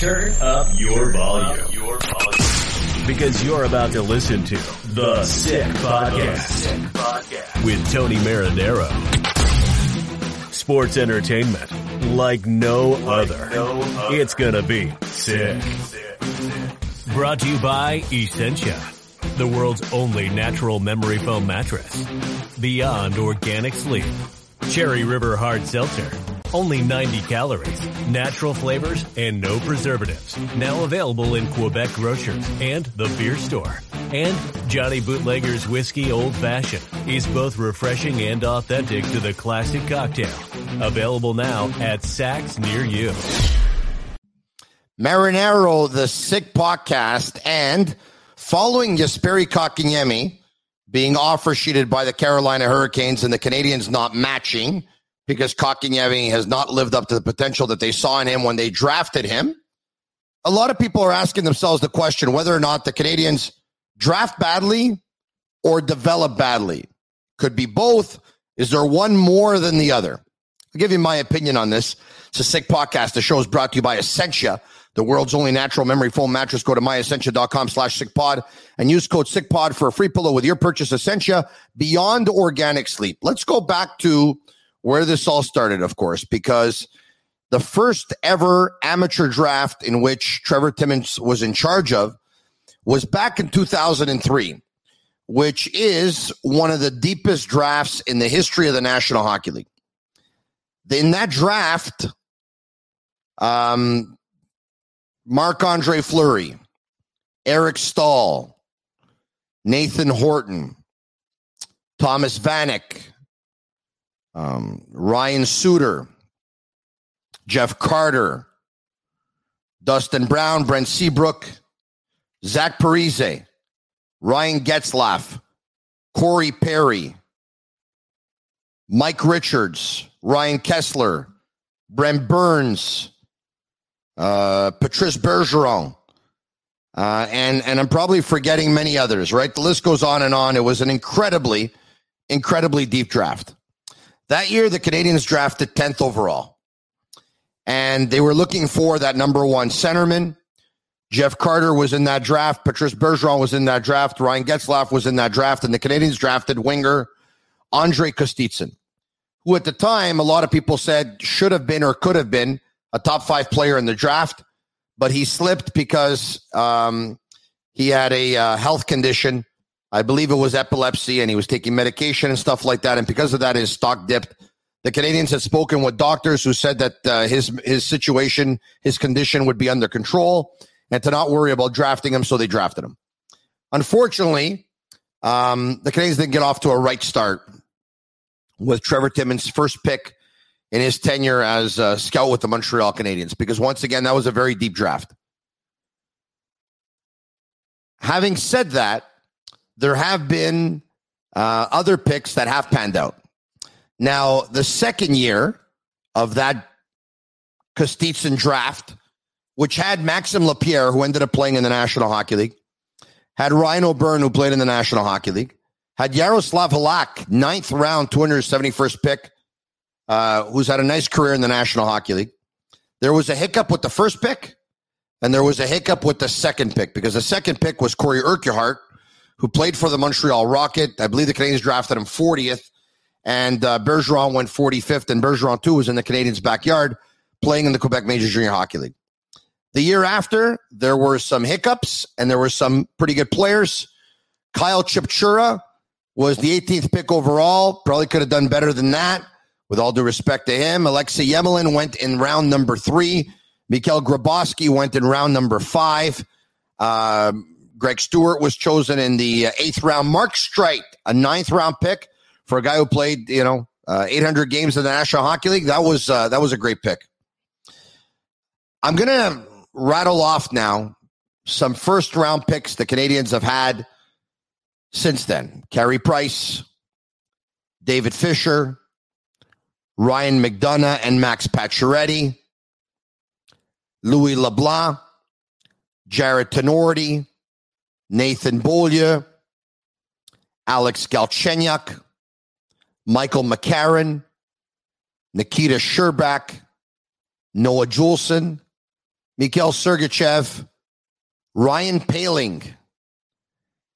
Turn up your volume. Your volume. Because you're about to listen to The Sick Podcast with Tony Marinaro. Sports entertainment like no other. It's gonna be sick. Brought to you by Essentia, the world's only natural memory foam mattress. Beyond organic sleep. Cherry River Hard Seltzer. Only 90 calories, natural flavors, and no preservatives. Now available in Quebec grocers and the beer store. And Johnny Bootlegger's Whiskey Old Fashioned is both refreshing and authentic to the classic cocktail. Available now at Saks near you. Marinaro, the sick podcast, and following Jesperi Kotkaniemi being offer sheeted by the Carolina Hurricanes and the Canadians not matching because Kotkaniemi has not lived up to the potential that they saw in him when they drafted him. A lot of people are asking themselves the question whether or not the Canadians draft badly or develop badly. Could be both. Is there one more than the other? I'll give you my opinion on this. It's a sick podcast. The show is brought to you by Essentia, the world's only natural memory foam mattress. Go to myessentia.com slash sickpod and use code sickpod for a free pillow with your purchase. Essentia, beyond organic sleep. Let's go back to where this all started, of course, because the first ever amateur draft in which Trevor Timmins was in charge of was back in 2003, which is one of the deepest drafts in the history of the National Hockey League. In that draft, um, Marc Andre Fleury, Eric Staal, Nathan Horton, Thomas Vanek, um, Ryan Suter, Jeff Carter, Dustin Brown, Brent Seabrook, Zach Parise, Ryan Getzlaf, Corey Perry, Mike Richards, Ryan Kesler, Brent Burns, uh, Patrice Bergeron, uh, and and I'm probably forgetting many others. Right, the list goes on and on. It was an incredibly, incredibly deep draft. That year, the Canadians drafted 10th overall. And they were looking for that number one centerman. Jeff Carter was in that draft. Patrice Bergeron was in that draft. Ryan Getzlaf was in that draft. And the Canadians drafted winger Andre Kostitsyn, who at the time, a lot of people said should have been or could have been a top five player in the draft. But he slipped because um, he had a uh, health condition I believe it was epilepsy, and he was taking medication and stuff like that. And because of that, his stock dipped. The Canadians had spoken with doctors who said that uh, his his situation, his condition would be under control, and to not worry about drafting him. So they drafted him. Unfortunately, um, the Canadians didn't get off to a right start with Trevor Timmins' first pick in his tenure as a scout with the Montreal Canadiens, because once again, that was a very deep draft. Having said that, there have been uh, other picks that have panned out. Now, the second year of that Kostitsyn draft, which had Maxim Lapierre, who ended up playing in the National Hockey League, had Ryan O'Byrne, who played in the National Hockey League, had Yaroslav Halak, ninth round, 271st pick, uh, who's had a nice career in the National Hockey League. There was a hiccup with the first pick, and there was a hiccup with the second pick because the second pick was Cory Urquhart, who played for the Montreal Rocket. I believe the Canadiens drafted him 40th, and uh, Bergeron went 45th, and Bergeron, too, was in the Canadiens' backyard playing in the Quebec Major Junior Hockey League. The year after, there were some hiccups, and there were some pretty good players. Kyle Chipchura was the 18th pick overall. Probably could have done better than that, with all due respect to him. Alexei Yemelin went in round number three. Mikhail Grabovski went in round number five. Um, Greg Stewart was chosen in the uh, eighth round. Mark Streit, a ninth round pick for a guy who played, you know, uh, 800 games in the National Hockey League. That was uh, that was a great pick. I'm gonna rattle off now some first round picks the Canadians have had since then. Carey Price, David Fischer, Ryan McDonagh, and Max Pacioretty, Louis LeBlanc, Jarred Tinordi, Nathan Beaulieu, Alex Galchenyuk, Michael McCarron, Nikita Scherbak, Noah Juulsen, Mikhail Sergachev, Ryan Poehling,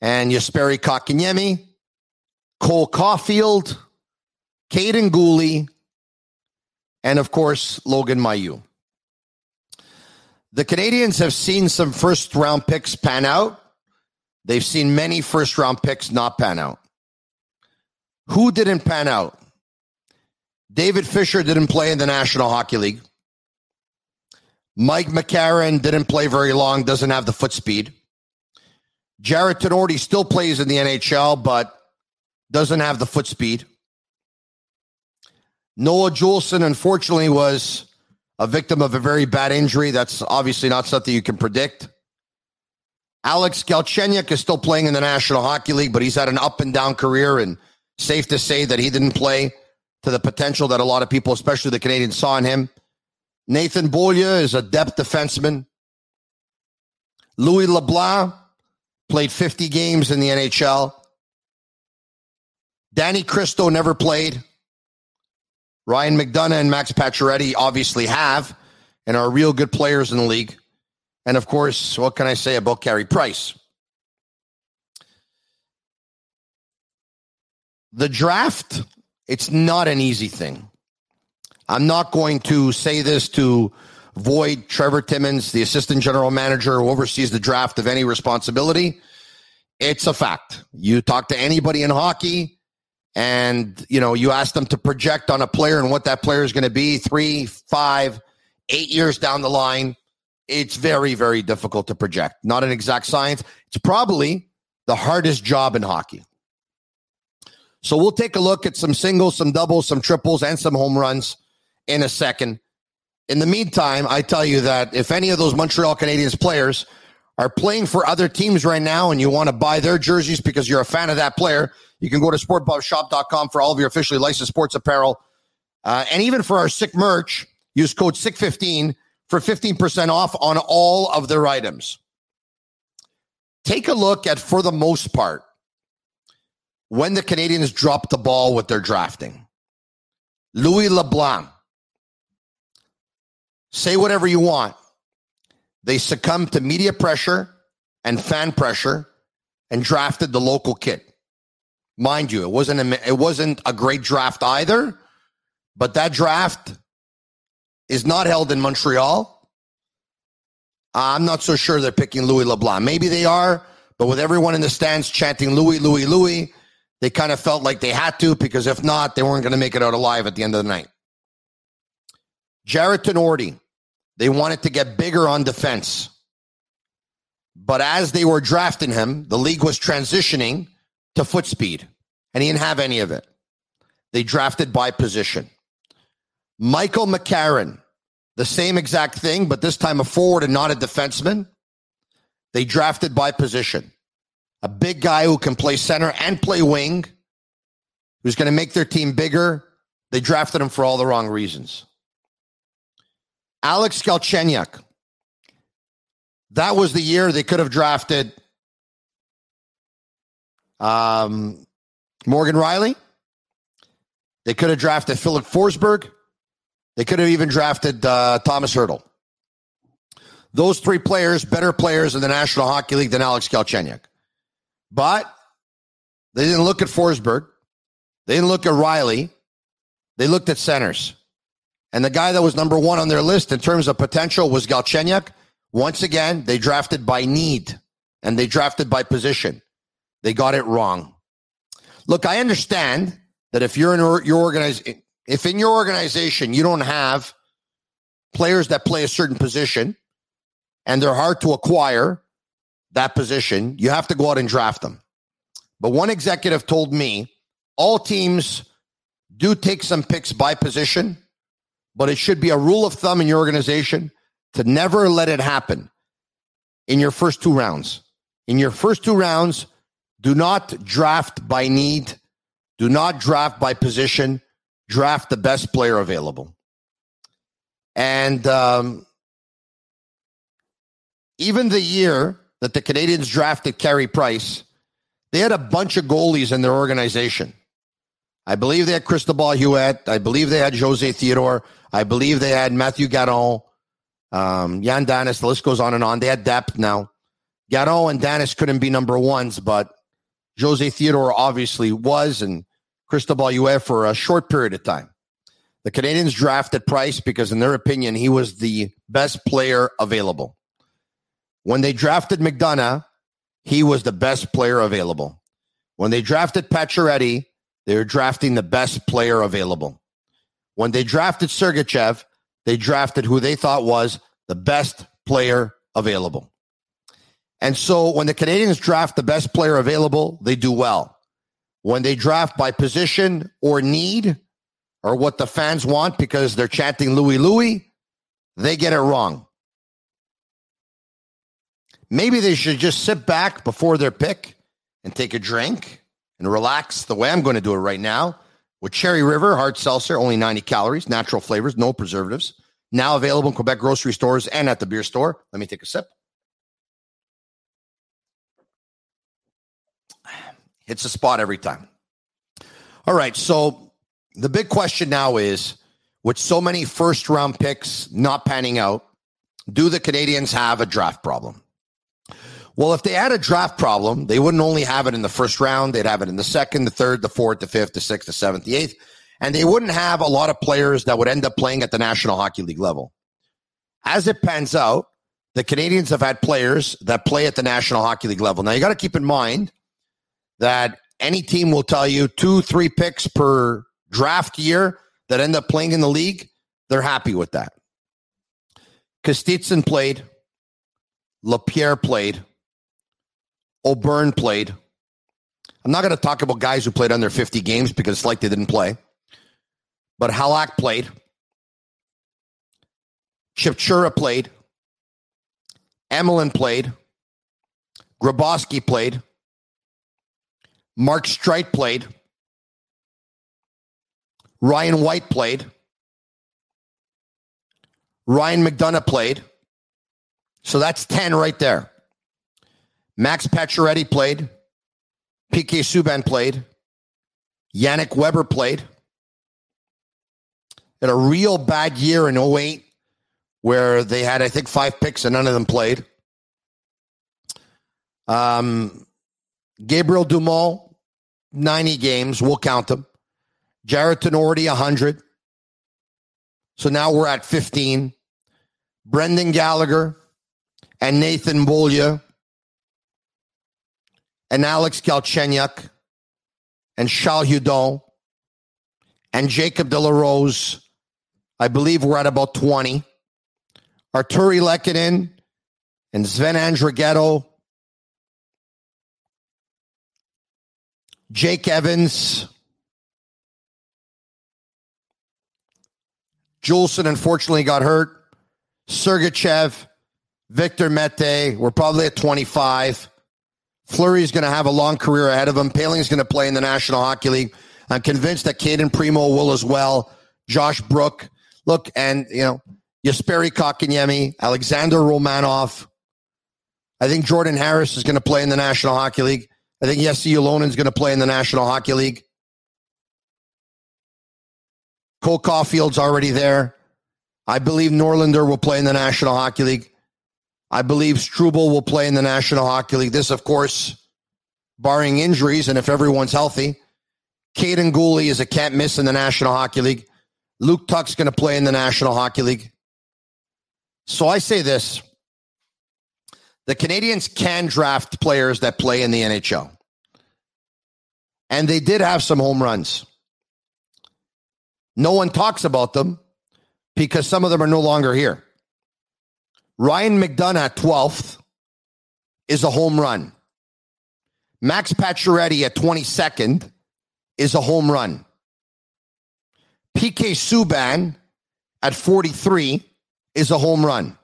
and Jesperi Kotkaniemi, Cole Caufield, Kaiden Guhle, and of course, Logan Mailloux. The Canadians have seen some first round picks pan out. They've seen many first round picks not pan out. Who didn't pan out? David Fischer didn't play in the National Hockey League. Mike McCarron didn't play very long, doesn't have the foot speed. Jarred Tinordi still plays in the NHL, but doesn't have the foot speed. Noah Juulsen, unfortunately, was a victim of a very bad injury. That's obviously not something you can predict. Alex Galchenyuk is still playing in the National Hockey League, but he's had an up and down career, and safe to say that he didn't play to the potential that a lot of people, especially the Canadians, saw in him. Nathan Beaulieu is a depth defenseman. Louis LeBlanc played 50 games in the NHL. Danny Kristo never played. Ryan McDonagh and Max Pacioretty obviously have and are real good players in the league. And of course, what can I say about Carey Price? The draft, it's not an easy thing. I'm not going to say this to void Trevor Timmins, the assistant general manager who oversees the draft, of any responsibility. It's a fact. You talk to anybody in hockey, and you know you ask them to project on a player and what that player is going to be three, five, eight years down the line. It's very, very difficult to project. Not an exact science. It's probably the hardest job in hockey. So we'll take a look at some singles, some doubles, some triples, and some home runs in a second. In the meantime, I tell you that if any of those Montreal Canadiens players are playing for other teams right now and you want to buy their jerseys because you're a fan of that player, you can go to sportbuffshop.com for all of your officially licensed sports apparel. Uh, and even for our sick merch, use code SICK15 for 15% off on all of their items. Take a look at, for the most part, when the Canadians dropped the ball with their drafting. Louis LeBlanc, say whatever you want. They succumbed to media pressure and fan pressure and drafted the local kid. Mind you, it wasn't a, it wasn't a great draft either, but that draft is not held in Montreal. I'm not so sure they're picking Louis LeBlanc. Maybe they are, but with everyone in the stands chanting Louis, Louis, Louis, they kind of felt like they had to because if not, they weren't going to make it out alive at the end of the night. Jarred Tinordi, they wanted to get bigger on defense. But as they were drafting him, the league was transitioning to foot speed, and he didn't have any of it. They drafted by position. Michael McCarron, the same exact thing, but this time a forward and not a defenseman. They drafted by position. A big guy who can play center and play wing, who's going to make their team bigger. They drafted him for all the wrong reasons. Alex Galchenyuk. That was the year they could have drafted um, Morgan Rielly. They could have drafted Filip Forsberg. They could have even drafted uh, Thomas Hertl. Those three players, better players in the National Hockey League than Alex Galchenyuk. But they didn't look at Forsberg. They didn't look at Rielly. They looked at centers. And the guy that was number one on their list in terms of potential was Galchenyuk. Once again, they drafted by need and they drafted by position. They got it wrong. Look, I understand that if you're in your organization, if in your organization you don't have players that play a certain position and they're hard to acquire that position, you have to go out and draft them. But one executive told me all teams do take some picks by position, but it should be a rule of thumb in your organization to never let it happen in your first two rounds. In your first two rounds, do not draft by need, do not draft by position draft the best player available. And um, even the year that the Canadians drafted Carey Price, they had a bunch of goalies in their organization. I believe they had Cristobal Huet. I believe they had Jose Theodore. I believe they had Mathieu Garon. Um, Yann Danis, the list goes on and on. They had depth now. Gatto and Danis couldn't be number ones, but Jose Theodore obviously was, and Cristobal Huet for a short period of time. The Canadians drafted Price because, in their opinion, he was the best player available. When they drafted McDonagh, he was the best player available. When they drafted Pacioretty, they were drafting the best player available. When they drafted Sergachev, they drafted who they thought was the best player available. And so when the Canadians draft the best player available, they do well. When they draft by position or need or what the fans want because they're chanting Louis Louis, they get it wrong. Maybe they should just sit back before their pick and take a drink and relax the way I'm going to do it right now with Cherry River hard seltzer, only 90 calories, natural flavors, no preservatives. Now available in Quebec grocery stores and at the beer store. Let me take a sip. Hits a spot every time. All right. So the big question now is with so many first round picks not panning out, do the Canadians have a draft problem? Well, if they had a draft problem, they wouldn't only have it in the first round, they'd have it in the second, the third, the fourth, the fifth, the sixth, the seventh, the eighth. And they wouldn't have a lot of players that would end up playing at the National Hockey League level. As it pans out, the Canadians have had players that play at the National Hockey League level. Now, you got to keep in mind that any team will tell you two, three picks per draft year that end up playing in the league. They're happy with that. Kostitsyn played. Lapierre played. O'Byrne played. I'm not going to talk about guys who played under 50 games because it's like they didn't play. But Halak played. Chipchura played. Emelin played. Grabovski played. Mark Streit played. Ryan White played. Ryan McDonagh played. So that's 10 right there. Max Pacioretty played. PK Subban played. Yannick Weber played. Had a real bad year in 08 where they had, I think, five picks and none of them played. Um, Gabriel Dumont, 90 games. We'll count them. Jarred Tinordi, 100. So now we're at 15. Brendan Gallagher and Nathan Beaulieu and Alex Galchenyuk and Charles Hudon and Jacob De La Rose. I believe we're at about 20. Artturi Lehkonen and Sven Andrighetto. Jake Evans. Juulsen unfortunately got hurt. Sergachev, Victor Mete. We're probably at 25. Fleury's going to have a long career ahead of him. Poehling's going to play in the National Hockey League. I'm convinced that Cayden Primeau will as well. Josh Brook. Look, and, you know, Jesperi Kotkaniemi, Alexander Romanov. I think Jordan Harris is going to play in the National Hockey League. I think Jesse Ylönen is going to play in the National Hockey League. Cole Caufield's already there. I believe Norlinder will play in the National Hockey League. I believe Struble will play in the National Hockey League. This, of course, barring injuries and if everyone's healthy. Kaiden Guhle is a can't miss in the National Hockey League. Luke Tuch's going to play in the National Hockey League. So I say this the Canadians can draft players that play in the NHL. And they did have some home runs. No one talks about them because some of them are no longer here. Ryan McDonagh 12th is a home run. Max Pacioretty at 22nd is a home run. PK Subban at 43 is a home run.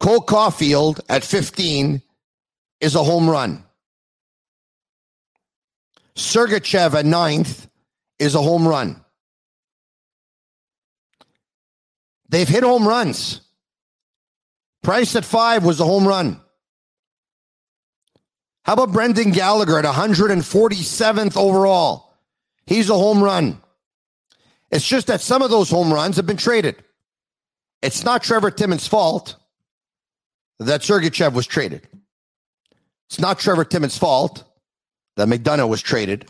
Cole Caufield at 15 is a home run. Sergachev at ninth is a home run. They've hit home runs. Price at five was a home run. How about Brendan Gallagher at 147th overall? He's a home run. It's just that some of those home runs have been traded. It's not Trevor Timmins' fault that Sergachev was traded. It's not Trevor Timmins' fault that McDonagh was traded.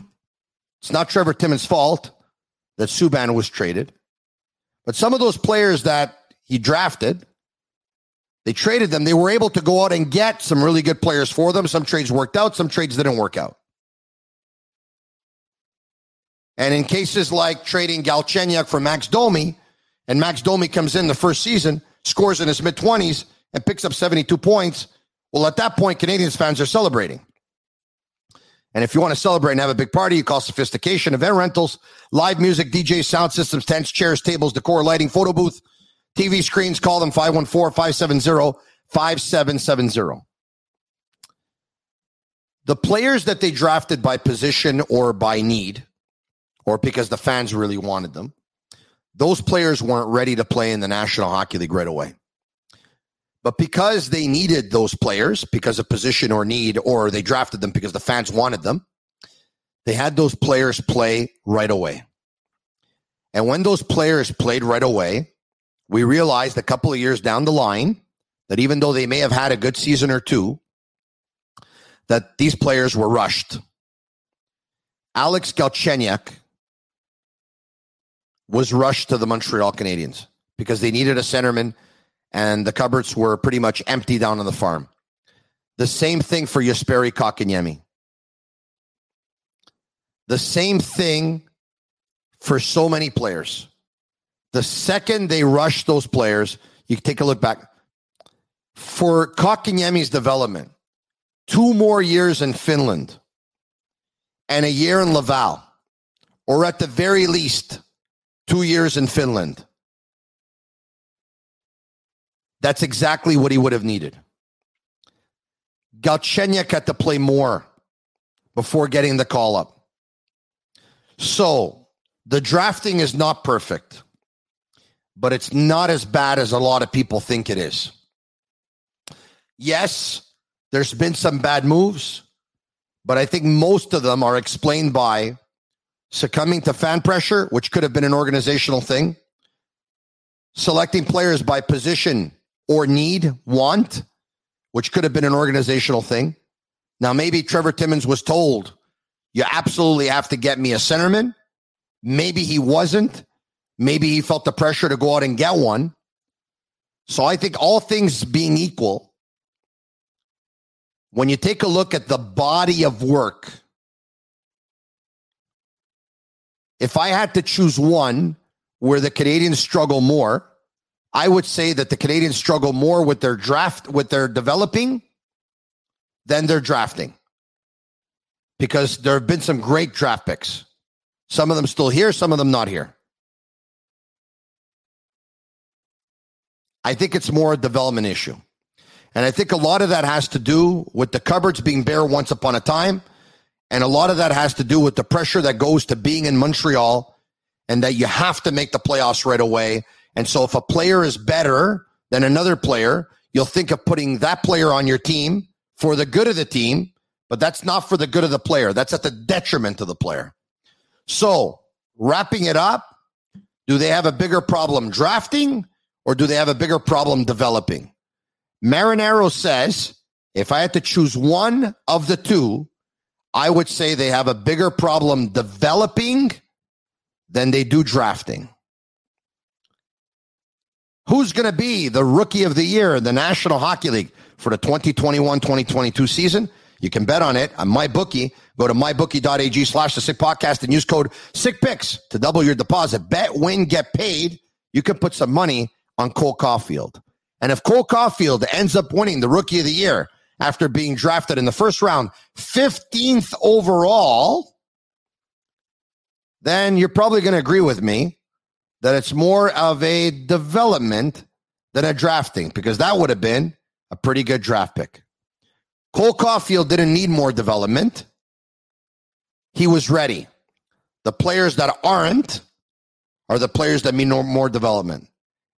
It's not Trevor Timmins' fault that Subban was traded. But some of those players that he drafted, they traded them. They were able to go out and get some really good players for them. Some trades worked out, some trades didn't work out. And in cases like trading Galchenyuk for Max Domi, and Max Domi comes in the first season, scores in his mid 20s, and picks up 72 points, well, at that point, Canadiens fans are celebrating. And if you want to celebrate and have a big party, you call Sophistication Event Rentals, live music, DJ, sound systems, tents, chairs, tables, decor, lighting, photo booth, TV screens. Call them 514 570 5770. The players that they drafted by position or by need, or because the fans really wanted them, those players weren't ready to play in the National Hockey League right away. But because they needed those players because of position or need, or they drafted them because the fans wanted them, they had those players play right away. And when those players played right away, we realized a couple of years down the line that even though they may have had a good season or two, that these players were rushed. Alex Galchenyuk was rushed to the Montreal Canadiens because they needed a centerman and the cupboards were pretty much empty down on the farm. The same thing for Jesperi Kotkaniemi. The same thing for so many players. The second they rush those players, you take a look back. For Kotkaniemi's development, two more years in Finland and a year in Laval, or at the very least, two years in Finland. That's exactly what he would have needed. Galchenyuk had to play more before getting the call up. So the drafting is not perfect, but it's not as bad as a lot of people think it is. Yes, there's been some bad moves, but I think most of them are explained by succumbing to fan pressure, which could have been an organizational thing, selecting players by position or need, want, which could have been an organizational thing. Now, maybe Trevor Timmins was told, you absolutely have to get me a centerman. Maybe he wasn't. Maybe he felt the pressure to go out and get one. So I think all things being equal, when you take a look at the body of work, if I had to choose one where the Canadians struggle more, I would say that the Canadians struggle more with their draft, with their developing than their drafting. Because there have been some great draft picks. Some of them still here, some of them not here. I think it's more a development issue. And I think a lot of that has to do with the cupboards being bare once upon a time. And a lot of that has to do with the pressure that goes to being in Montreal and that you have to make the playoffs right away and so if a player is better than another player, you'll think of putting that player on your team for the good of the team, but that's not for the good of the player. That's at the detriment of the player. So wrapping it up, do they have a bigger problem drafting or do they have a bigger problem developing? Marinaro says, if I had to choose one of the two, I would say they have a bigger problem developing than they do drafting. Who's going to be the rookie of the year in the National Hockey League for the 2021 2022 season? You can bet on it on MyBookie. Go to mybookie.ag slash the sick podcast and use code SICKPICKS to double your deposit. Bet, win, get paid. You can put some money on Cole Caufield. And if Cole Caufield ends up winning the rookie of the year after being drafted in the first round, 15th overall, then you're probably going to agree with me that it's more of a development than a drafting because that would have been a pretty good draft pick. Cole Caufield didn't need more development. He was ready. The players that aren't are the players that need more development.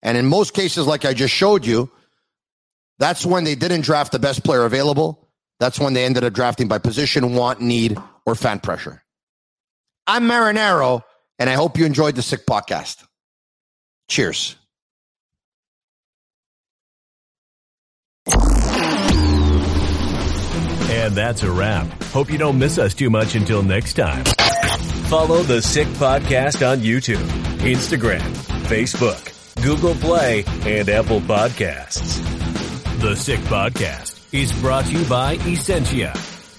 And in most cases, like I just showed you, that's when they didn't draft the best player available. That's when they ended up drafting by position, want, need, or fan pressure. I'm Marinaro, and I hope you enjoyed the Sick Podcast. Cheers. And that's a wrap. Hope you don't miss us too much until next time. Follow the Sick Podcast on YouTube, Instagram, Facebook, Google Play, and Apple Podcasts. The Sick Podcast is brought to you by Essentia,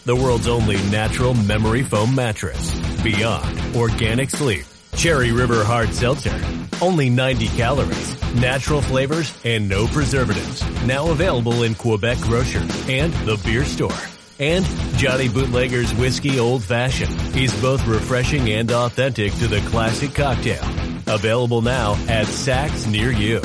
the world's only natural memory foam mattress. Beyond Organic Sleep, Cherry River Hard Seltzer, only 90 calories, natural flavors, and no preservatives. Now available in Quebec Grocer and the beer store. And Johnny Bootlegger's Whiskey Old Fashioned is both refreshing and authentic to the classic cocktail. Available now at Saks near you.